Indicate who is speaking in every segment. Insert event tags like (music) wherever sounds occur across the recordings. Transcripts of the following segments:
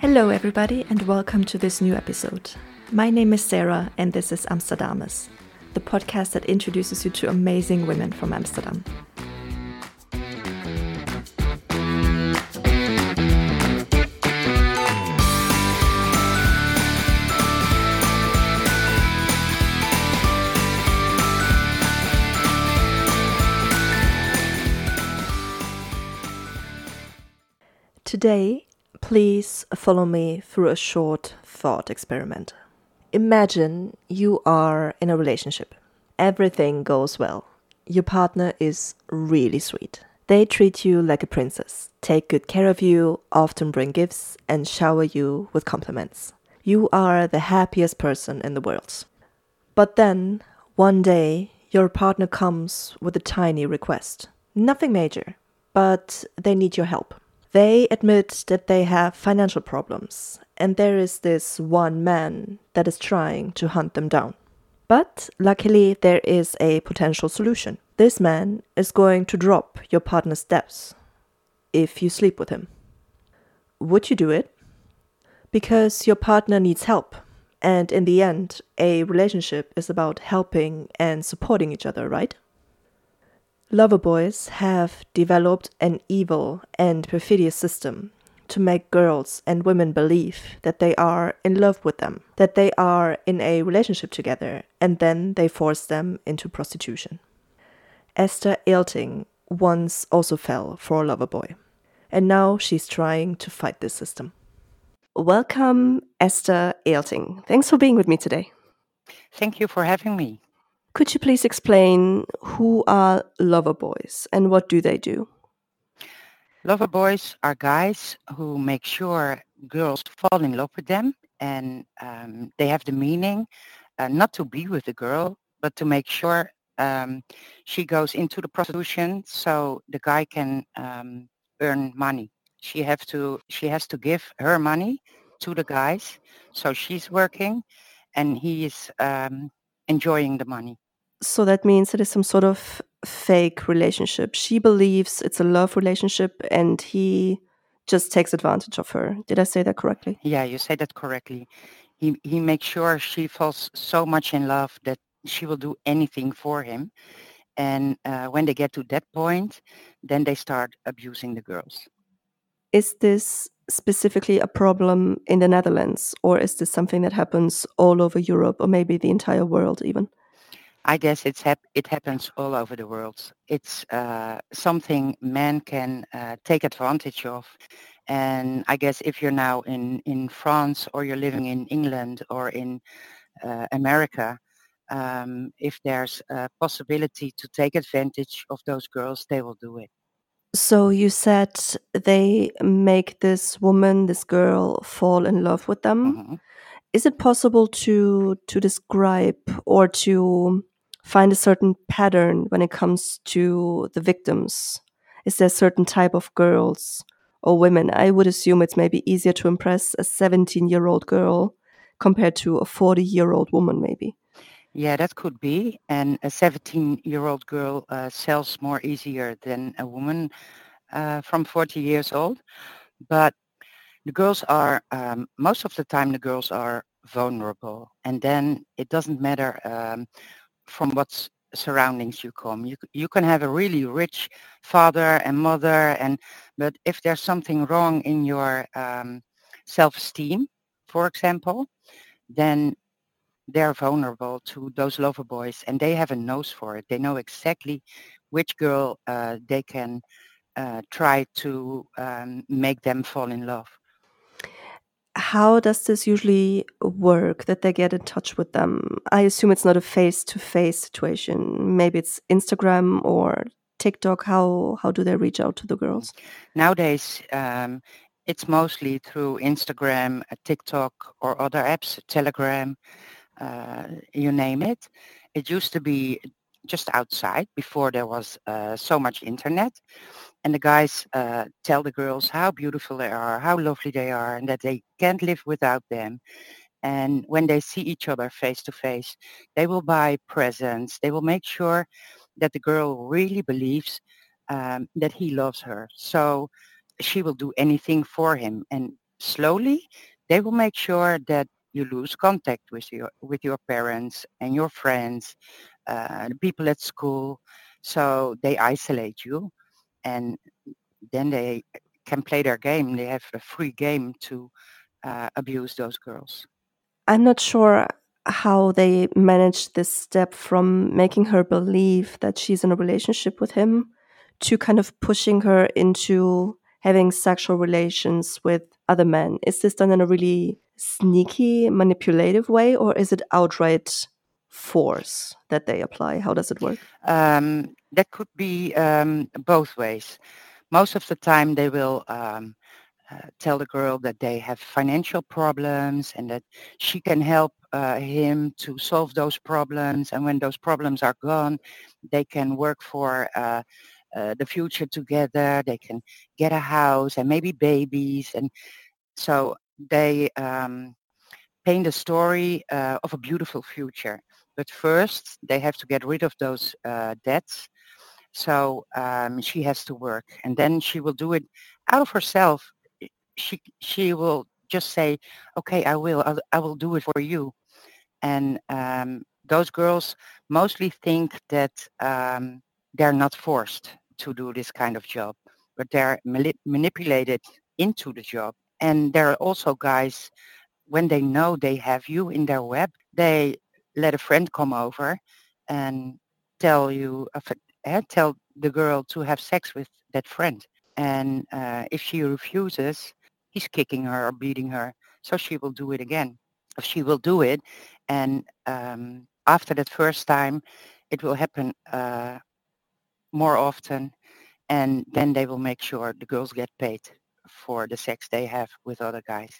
Speaker 1: Hello, everybody, and welcome to this new episode. My name is Sarah, and this is AmsterDames, the podcast that introduces you to amazing women from Amsterdam. Today, please follow me through a short thought experiment. Imagine you are in a relationship. Everything goes well. Your partner is really sweet. They treat you like a princess, take good care of you, often bring gifts, and shower you with compliments. You are the happiest person in the world. But then, one day, your partner comes with a tiny request. Nothing major, but they need your help. They admit that they have financial problems, and there is this one man that is trying to hunt them down. But luckily, there is a potential solution. This man is going to drop your partner's debts if you sleep with him. Would you do it? Because your partner needs help, and in the end, a relationship is about helping and supporting each other, right? Lover boys have developed an evil and perfidious system to make girls and women believe that they are in love with them, that they are in a relationship together, and then they force them into prostitution. Esther Ehlting once also fell for a lover boy, and now she's trying to fight this system. Welcome, Esther Ehlting. Thanks for being with me today.
Speaker 2: Thank you for having me.
Speaker 1: Could you please explain who are lover boys and what do they do?
Speaker 2: Lover boys are guys who make sure girls fall in love with them and um, they have the meaning uh, not to be with the girl but to make sure um, she goes into the prostitution so the guy can um, earn money. She have to she has to give her money to the guys so she's working and he is um, enjoying the money.
Speaker 1: So that means it is some sort of fake relationship. She believes it's a love relationship and he just takes advantage of her. Did I say that correctly?
Speaker 2: Yeah, you say that correctly. He he makes sure she falls so much in love that she will do anything for him. And uh, when they get to that point, then they start abusing the girls.
Speaker 1: Is this specifically a problem in the Netherlands, or is this something that happens all over Europe, or maybe the entire world even?
Speaker 2: I guess it's hap- it happens all over the world. It's uh, something men can uh, take advantage of. And I guess if you're now in, in France or you're living in England or in uh, America, um, if there's a possibility to take advantage of those girls, they will do it.
Speaker 1: So you said they make this woman, this girl, fall in love with them.
Speaker 2: Mm-hmm.
Speaker 1: Is it possible to to describe or to find a certain pattern when it comes to the victims? Is there a certain type of girls or women? I would assume it's maybe easier to impress a 17 year old girl compared to a 40 year old woman, maybe.
Speaker 2: Yeah, that could be. And a 17-year-old girl uh, sells more easier than a woman uh, from 40 years old. But the girls are, um, most of the time, the girls are vulnerable. And then it doesn't matter um, from what surroundings you come. You, you can have a really rich father and mother, and but if there's something wrong in your um, self-esteem, for example, then they're vulnerable to those lover boys and they have a nose for it. They know exactly which girl uh, they can uh, try to um, make them fall in love.
Speaker 1: How does this usually work that they get in touch with them? I assume it's not a face to face situation. Maybe it's Instagram or TikTok. How, how do they reach out to the girls?
Speaker 2: Nowadays, um, it's mostly through Instagram, uh, TikTok, or other apps, Telegram uh, you name it. It used to be just outside before there was uh, so much internet. And the guys uh, tell the girls how beautiful they are, how lovely they are, and that they can't live without them. And when they see each other face to face, they will buy presents. They will make sure that the girl really believes um, that he loves her. So she will do anything for him. And slowly they will make sure that you lose contact with your with your parents and your friends, uh, the people at school. So they isolate you, and then they can play their game. They have a free game to uh, abuse those girls.
Speaker 1: I'm not sure how they managed this step from making her believe that she's in a relationship with him to kind of pushing her into having sexual relations with other men. Is this done in a really sneaky, manipulative way, or is it outright force that they apply? How does it work?
Speaker 2: Um, that could be um, both ways. Most of the time, they will um, uh, tell the girl that they have financial problems and that she can help uh, him to solve those problems. And when those problems are gone, they can work for uh, uh, the future together. They can get a house and maybe babies. And so they um, paint a story uh, of a beautiful future. But first, they have to get rid of those uh, debts. So um, she has to work, and then she will do it out of herself. She she will just say, "Okay, I will. I'll, I will do it for you." And um, those girls mostly think that um, they're not forced to do this kind of job, but they're manipulated into the job. And there are also guys, when they know they have you in their web, they let a friend come over and tell you, uh, tell the girl to have sex with that friend. And uh, if she refuses, he's kicking her or beating her. So she will do it again. if She will do it. And um, after that first time, it will happen uh, more often and then they will make sure the girls get paid for the sex they have with other guys.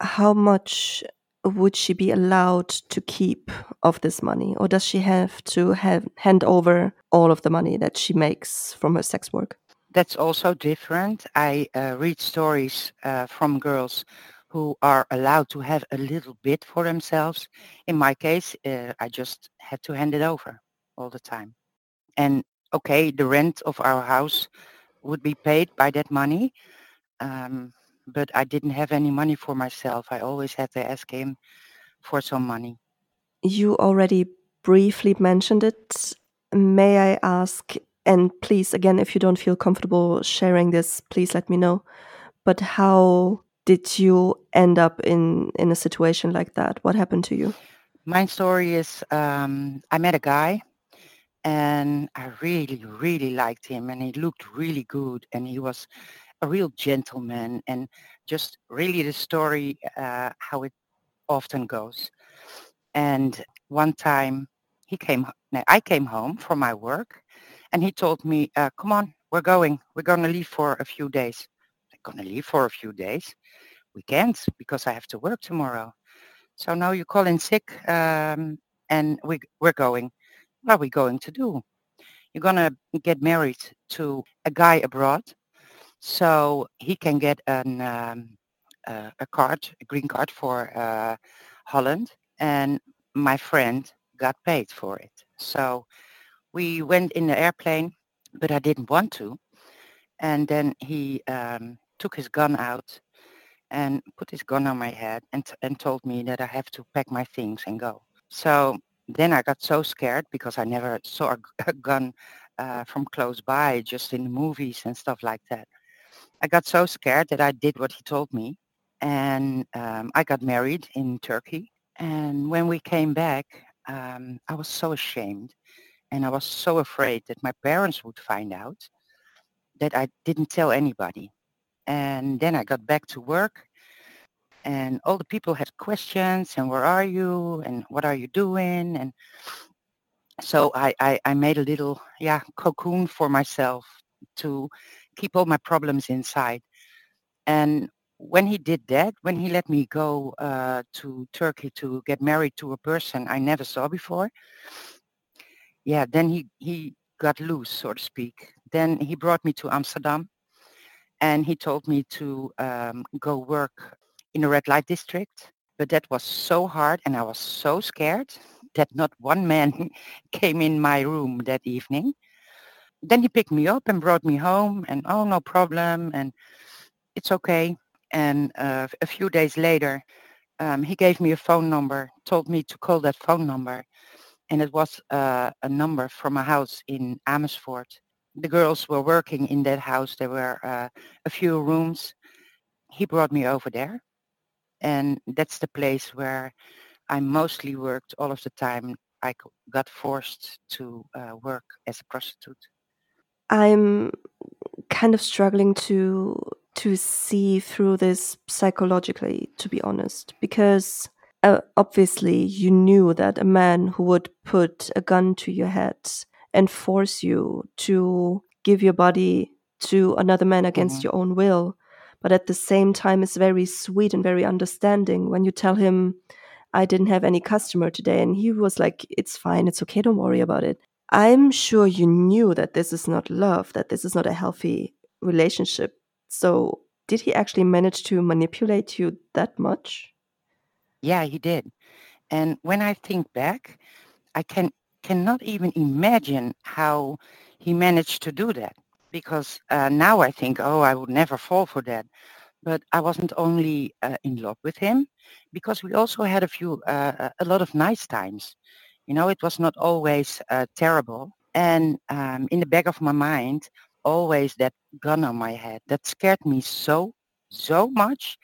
Speaker 1: How much would she be allowed to keep of this money or does she have to have hand over all of the money that she makes from her sex work?
Speaker 2: That's also different. I uh, read stories uh, from girls who are allowed to have a little bit for themselves. In my case, uh, I just had to hand it over all the time. And okay, the rent of our house would be paid by that money. Um, but I didn't have any money for myself. I always had to ask him for some money.
Speaker 1: You already briefly mentioned it. May I ask, and please, again, if you don't feel comfortable sharing this, please let me know. But how did you end up in, in a situation like that? What happened to you?
Speaker 2: My story is um, I met a guy and I really, really liked him, and he looked really good, and he was a real gentleman, and just really the story uh, how it often goes. And one time he came, I came home from my work, and he told me, uh, "Come on, we're going. We're going to leave for a few days." I'm going to leave for a few days. We can't because I have to work tomorrow. So now you call in sick, um, and we we're going what are we going to do? You're going to get married to a guy abroad so he can get an, um, uh, a card, a green card for uh, Holland. And my friend got paid for it. So we went in the airplane, but I didn't want to. And then he um, took his gun out and put his gun on my head and, and told me that I have to pack my things and go. So then I got so scared because I never saw a, (laughs) a gun uh, from close by, just in movies and stuff like that. I got so scared that I did what he told me. And um, I got married in Turkey. And when we came back, um, I was so ashamed. And I was so afraid that my parents would find out that I didn't tell anybody. And then I got back to work and all the people had questions and where are you and what are you doing and so I, I, I made a little yeah cocoon for myself to keep all my problems inside and when he did that when he let me go uh, to turkey to get married to a person i never saw before yeah then he he got loose so to speak then he brought me to amsterdam and he told me to um, go work in a red light district. But that was so hard and I was so scared that not one man (laughs) came in my room that evening. Then he picked me up and brought me home and oh, no problem. And it's okay. And uh, a few days later, um, he gave me a phone number, told me to call that phone number. And it was uh, a number from a house in Amersfoort. The girls were working in that house. There were uh, a few rooms. He brought me over there. And that's the place where I mostly worked all of the time. I got forced to uh, work as a prostitute.
Speaker 1: I'm kind of struggling to to see through this psychologically, to be honest, because uh, obviously you knew that a man who would put a gun to your head and force you to give your body to another man against mm-hmm. your own will, but at the same time is very sweet and very understanding when you tell him, I didn't have any customer today. And he was like, It's fine, it's okay, don't worry about it. I'm sure you knew that this is not love, that this is not a healthy relationship. So, did he actually manage to manipulate you that much?
Speaker 2: Yeah, he did. And when I think back, I can cannot even imagine how he managed to do that. Because uh, now I think, oh, I would never fall for that. But I wasn't only uh, in love with him, because we also had a few, uh, a lot of nice times. You know, it was not always uh, terrible. And um, in the back of my mind, always that gun on my head that scared me so, so much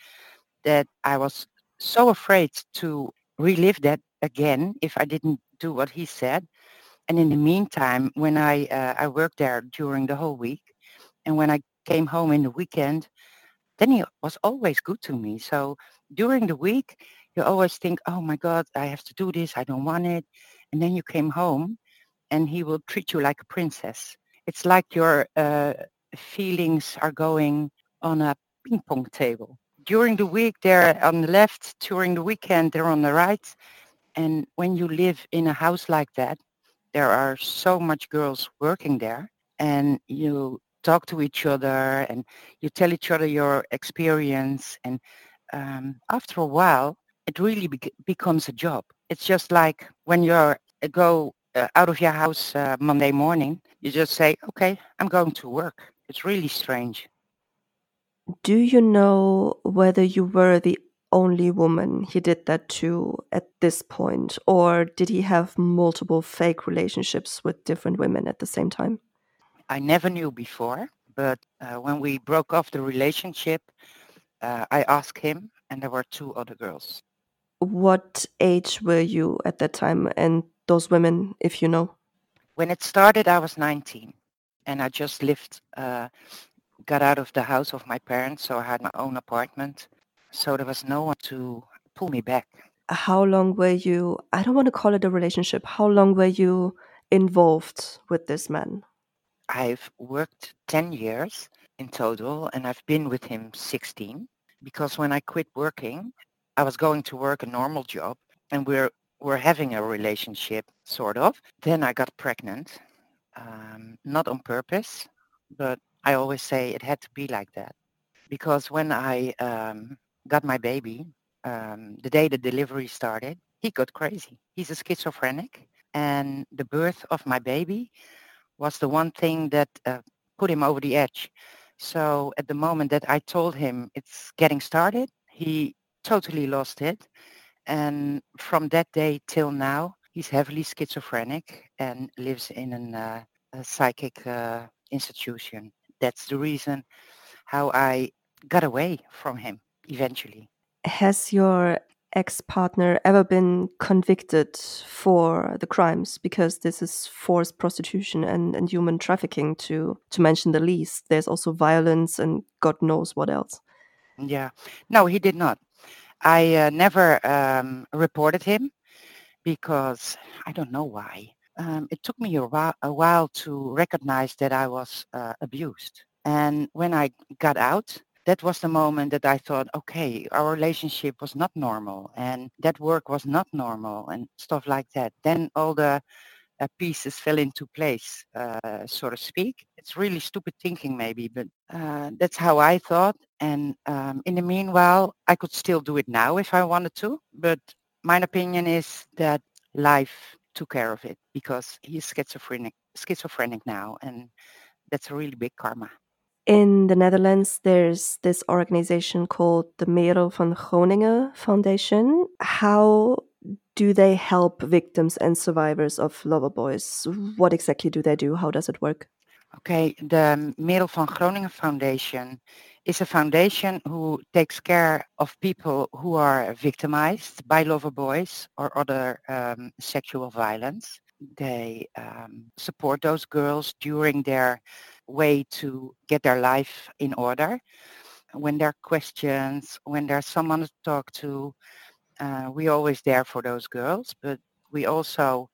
Speaker 2: that I was so afraid to relive that again if I didn't do what he said. And in the meantime, when I uh, I worked there during the whole week, and when I came home in the weekend, then he was always good to me. So during the week, you always think, oh my God, I have to do this. I don't want it. And then you came home and he will treat you like a princess. It's like your uh, feelings are going on a ping pong table. During the week, they're on the left. During the weekend, they're on the right. And when you live in a house like that, there are so much girls working there and you talk to each other and you tell each other your experience and um, after a while it really be- becomes a job. It's just like when you uh, go uh, out of your house uh, Monday morning, you just say, okay, I'm going to work. It's really strange.
Speaker 1: Do you know whether you were the only woman he did that to at this point, or did he have multiple fake relationships with different women at the same time?
Speaker 2: I never knew before, but uh, when we broke off the relationship, uh, I asked him, and there were two other girls.
Speaker 1: What age were you at that time and those women, if you know?
Speaker 2: When it started, I was 19 and I just lived, uh, got out of the house of my parents, so I had my own apartment. So there was no one to pull me back.
Speaker 1: How long were you, I don't want to call it a relationship, how long were you involved with this man?
Speaker 2: I've worked 10 years in total and I've been with him 16 because when I quit working, I was going to work a normal job and we're we're having a relationship sort of. Then I got pregnant, um, not on purpose, but I always say it had to be like that because when I um, got my baby, um, the day the delivery started, he got crazy. He's a schizophrenic, and the birth of my baby was the one thing that uh, put him over the edge. So at the moment that I told him it's getting started, he totally lost it. And from that day till now, he's heavily schizophrenic and lives in an, uh, a psychic uh, institution. That's the reason how I got away from him eventually.
Speaker 1: Has your ex-partner ever been convicted for the crimes because this is forced prostitution and, and human trafficking to to mention the least there's also violence and god knows what else
Speaker 2: yeah no he did not I uh, never um, reported him because I don't know why. Um, it took me a while, a while, to recognize that I was uh, abused. And when I got out, that was the moment that I thought, okay, our relationship was not normal and that work was not normal and stuff like that. Then all the pieces fell into place, uh, so to speak. It's really stupid thinking maybe, but uh, that's how I thought. And um, in the meanwhile, I could still do it now if I wanted to. But my opinion is that life took care of it because he's schizophrenic. schizophrenic now, and that's a really big karma.
Speaker 1: In the Netherlands, there's this organization called the Merel van Groningen Foundation. How do they help victims and survivors of lover boys? What exactly do they do? How does it work?
Speaker 2: Okay, the Merel van Groningen Foundation is a foundation who takes care of people who are victimized by lover boys or other um, sexual violence. They um, support those girls during their way to get their life in order. When there are questions, when there's someone to talk to, uh, we're always there for those girls, but we also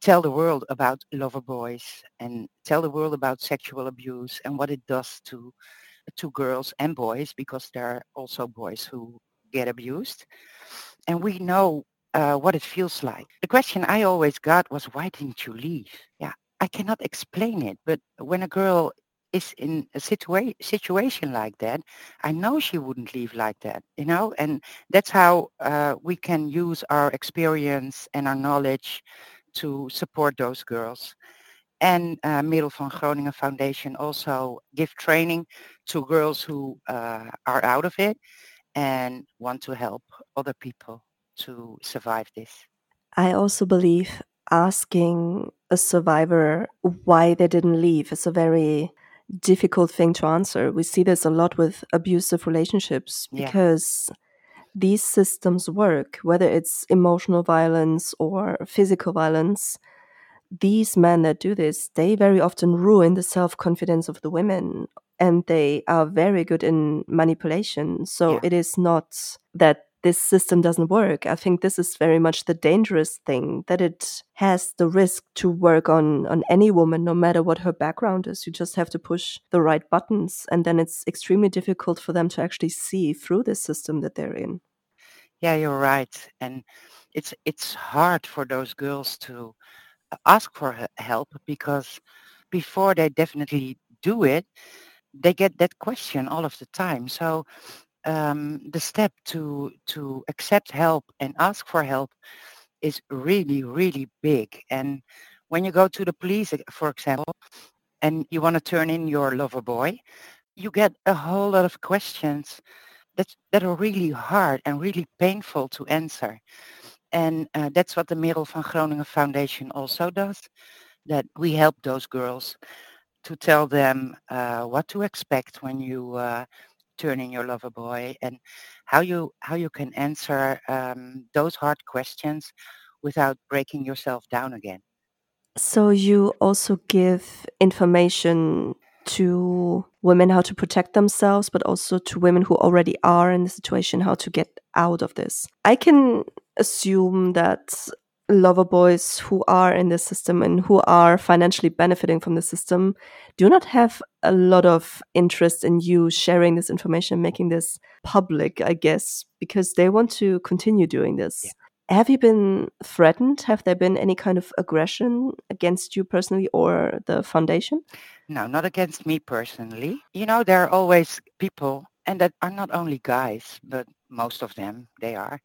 Speaker 2: tell the world about lover boys and tell the world about sexual abuse and what it does to to girls and boys because there are also boys who get abused. And we know uh, what it feels like. The question I always got was, why didn't you leave? Yeah, I cannot explain it, but when a girl is in a situa- situation like that, I know she wouldn't leave like that, you know, and that's how uh, we can use our experience and our knowledge to support those girls. And uh, Merel van Groningen Foundation also give training to girls who uh, are out of it and want to help other people to survive this.
Speaker 1: I also believe asking a survivor why they didn't leave is a very difficult thing to answer. We see this a lot with abusive relationships
Speaker 2: Yeah.
Speaker 1: because these systems work, whether it's emotional violence or physical violence. These men that do this, they very often ruin the self confidence of the women and they are very good in manipulation. So
Speaker 2: Yeah.
Speaker 1: it is not that this system doesn't work. I think this is very much the dangerous thing that it has the risk to work on on any woman no matter what her background is. You just have to push the right buttons and then it's extremely difficult for them to actually see through this system that they're in.
Speaker 2: Yeah, you're right. And it's it's hard for those girls to uh, ask for help because before they definitely do it, they get that question all of the time. So um, the step to to accept help and ask for help is really really big. And when you go to the police, for example, and you want to turn in your lover boy, you get a whole lot of questions that that are really hard and really painful to answer. And uh, that's what the Merel van Groningen Foundation also does. That we help those girls to tell them uh, what to expect when you uh, turn in your lover boy and how you how you can answer um, those hard questions without breaking yourself down again.
Speaker 1: So you also give information to women how to protect themselves, but also to women who already are in the situation how to get out of this. I can assume that lover boys who are in the system and who are financially benefiting from the system do not have a lot of interest in you sharing this information, making this public, I guess, because they want to continue doing this.
Speaker 2: Yeah.
Speaker 1: Have you been threatened? Have there been any kind of aggression against you personally or the foundation?
Speaker 2: No, not against me personally. You know, there are always people, and that are not only guys, but most of them, they are.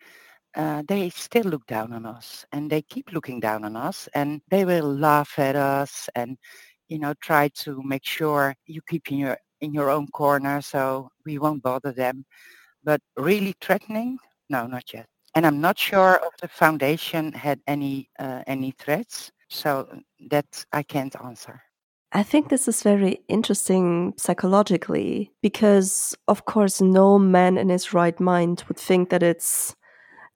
Speaker 2: Uh, they still look down on us and they keep looking down on us and they will laugh at us and you know try to make sure you keep in your in your own corner so we won't bother them. But really threatening? No not yet. And i'm not sure if the foundation had any uh, any threats so that i can't answer.
Speaker 1: I think this is very interesting psychologically because, of course, no man in his right mind would think that it's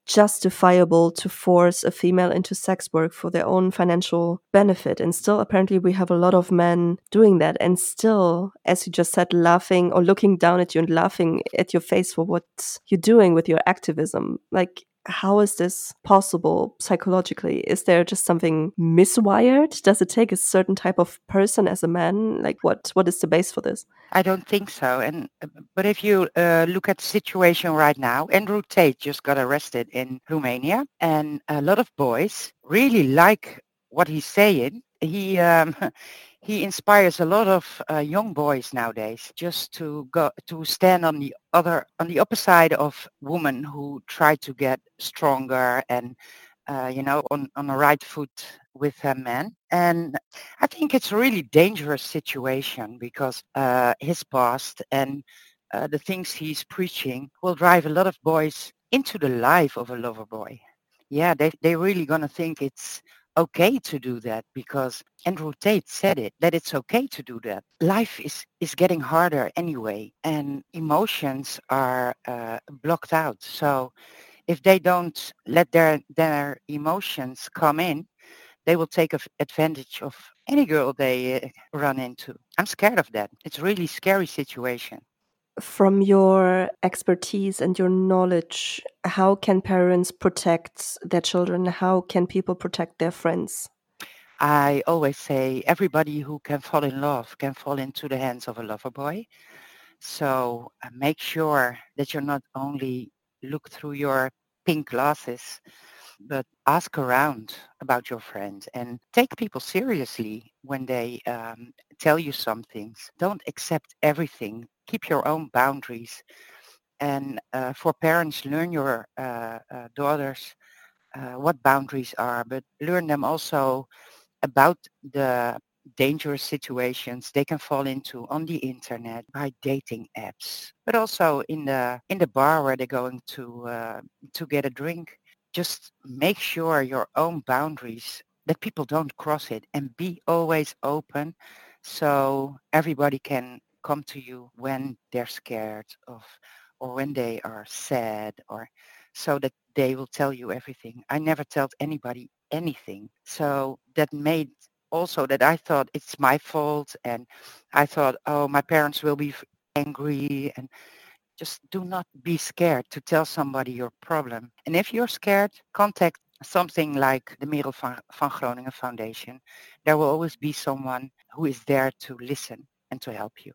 Speaker 1: justifiable to force a female into sex work for their own financial benefit. And still, apparently, we have a lot of men doing that. And still, as you just said, laughing or looking down at you and laughing at your face for what you're doing with your activism. Like, how is this possible psychologically? Is there just something miswired? Does it take a certain type of person as a man? Like, what what is the base for this?
Speaker 2: I don't think so. And but if you uh, look at the situation right now, Andrew Tate just got arrested in Romania, and a lot of boys really like what he's saying. He um, (laughs) he inspires a lot of uh, young boys nowadays just to go to stand on the other on the opposite side of women who try to get stronger and uh, you know on on the right foot with a man And I think it's a really dangerous situation because uh, his past and uh, the things he's preaching will drive a lot of boys into the life of a lover boy. Yeah, they, they're really to think it's okay to do that because Andrew Tate said it, that it's okay to do that. Life is, is getting harder anyway and emotions are uh, blocked out. So if they don't let their, their emotions come in, they will take advantage of any girl they uh, run into. I'm scared of that. It's really scary situation
Speaker 1: from your expertise and your knowledge, how can parents protect their children? How can people protect their friends?
Speaker 2: I always say everybody who can fall in love can fall into the hands of a lover boy. So uh, make sure that you're not only look through your pink glasses, but ask around about your friends and take people seriously when they um, tell you some things. Don't accept everything keep your own boundaries. And uh, for parents, learn your uh, uh, daughters uh, what boundaries are, but learn them also about the dangerous situations they can fall into on the internet by dating apps, but also in the in the bar where they're going to uh, to get a drink. Just make sure your own boundaries that people don't cross it and be always open so everybody can come to you when they're scared of or when they are sad or so that they will tell you everything. I never told anybody anything. So that made also that I thought it's my fault and I thought, oh, my parents will be angry and just do not be scared to tell somebody your problem. And if you're scared, contact something like the Merel van, van Groningen Foundation. There will always be someone who is there to listen and to help you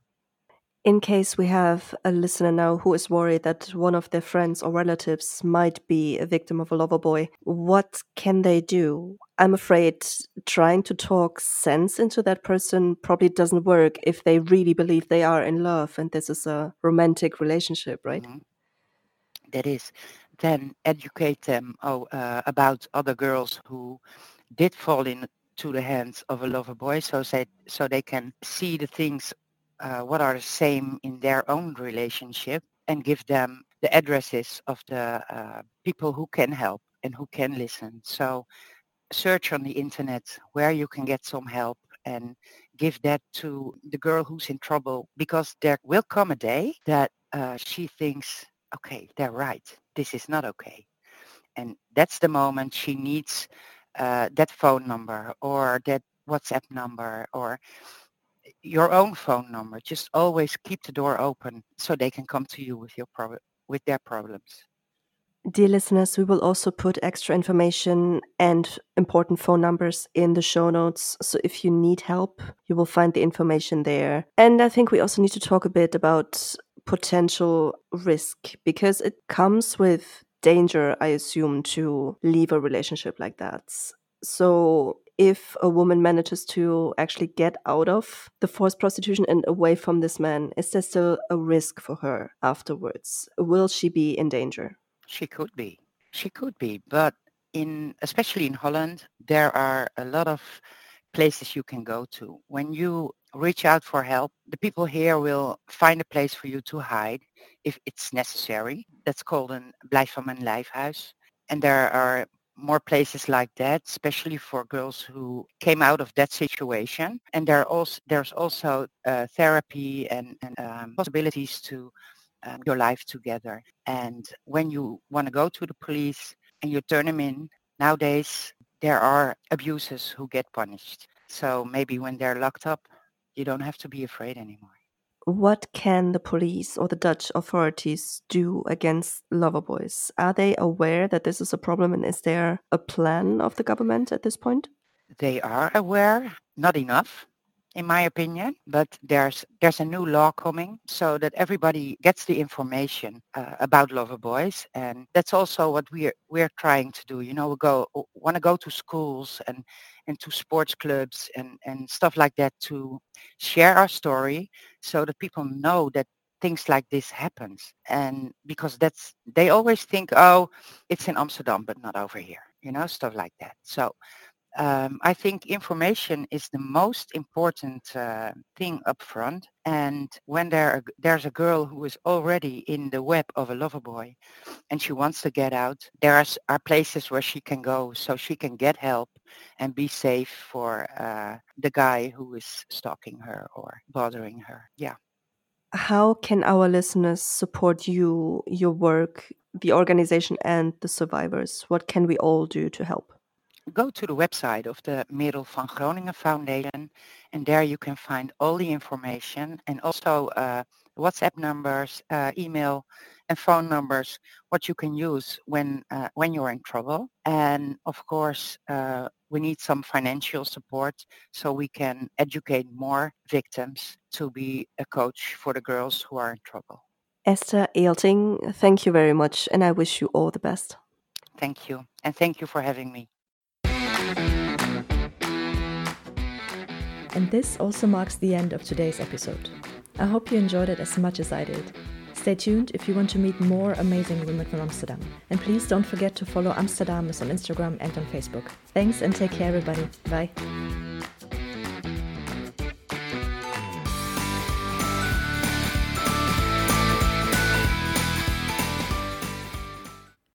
Speaker 1: in case we have a listener now who is worried that one of their friends or relatives might be a victim of a lover boy, what can they do? I'm afraid trying to talk sense into that person probably doesn't work if they really believe they are in love and this is a romantic relationship, right? Mm -hmm.
Speaker 2: That is. Then educate them oh, uh, about other girls who did fall into the hands of a lover boy so, say, so they can see the things uh, what are the same in their own relationship and give them the addresses of the uh, people who can help and who can listen. So search on the internet where you can get some help and give that to the girl who's in trouble because there will come a day that uh, she thinks, okay, they're right. This is not okay. And that's the moment she needs uh, that phone number or that WhatsApp number or your own phone number. Just always keep the door open so they can come to you with your prob- with their problems.
Speaker 1: Dear listeners, we will also put extra information and important phone numbers in the show notes. So if you need help, you will find the information there. And I think we also need to talk a bit about potential risk because it comes with danger, I assume, to leave a relationship like that. So if a woman manages to actually get out of the forced prostitution and away from this man, is there still a risk for her afterwards? Will she be in danger?
Speaker 2: She could be. She could be. But in especially in Holland, there are a lot of places you can go to. When you reach out for help, the people here will find a place for you to hide if it's necessary. That's called a Blijf van mijn lijfhuis. And there are more places like that, especially for girls who came out of that situation. And there also, there's also uh, therapy and, and um, possibilities to um, your life together. And when you want to go to the police and you turn them in, nowadays there are abusers who get punished. So maybe when they're locked up, you don't have to be afraid anymore
Speaker 1: what can the police or the Dutch authorities do against lover boys? Are they aware that this is a problem and is there a plan of the government at this point?
Speaker 2: They are aware, not enough in my opinion, but there's there's a new law coming so that everybody gets the information uh, about lover boys, and that's also what we're we're trying to do. You know, we go want to go to schools and and to sports clubs and and stuff like that to share our story so that people know that things like this happens. And because that's they always think oh it's in amsterdam but not over here you know stuff like that. So um, I think information is the most important uh, thing up front. And when there there's a girl who is already in the web of a lover boy and she wants to get out, there are, are places where she can go so she can get help and be safe for uh, the guy who is stalking her or bothering her. Yeah.
Speaker 1: How can our listeners support you, your work, the organization and the survivors? What can we all do to help?
Speaker 2: Go to the website of the Merel van Groningen Foundation and there you can find all the information and also uh, WhatsApp numbers, uh, email and phone numbers, what you can use when, uh, when you're in trouble. And of course, uh, we need some financial support so we can educate more victims to be a coach for the girls who are in trouble.
Speaker 1: Esther Ehlting, thank you very much and I wish you all the best.
Speaker 2: Thank you. And thank you for having me.
Speaker 1: And this also marks the end of today's episode. I hope you enjoyed it as much as I did. Stay tuned if you want to meet more amazing women from Amsterdam. And please don't forget to follow AmsterDames on Instagram and on Facebook. Thanks and take care, everybody. Bye.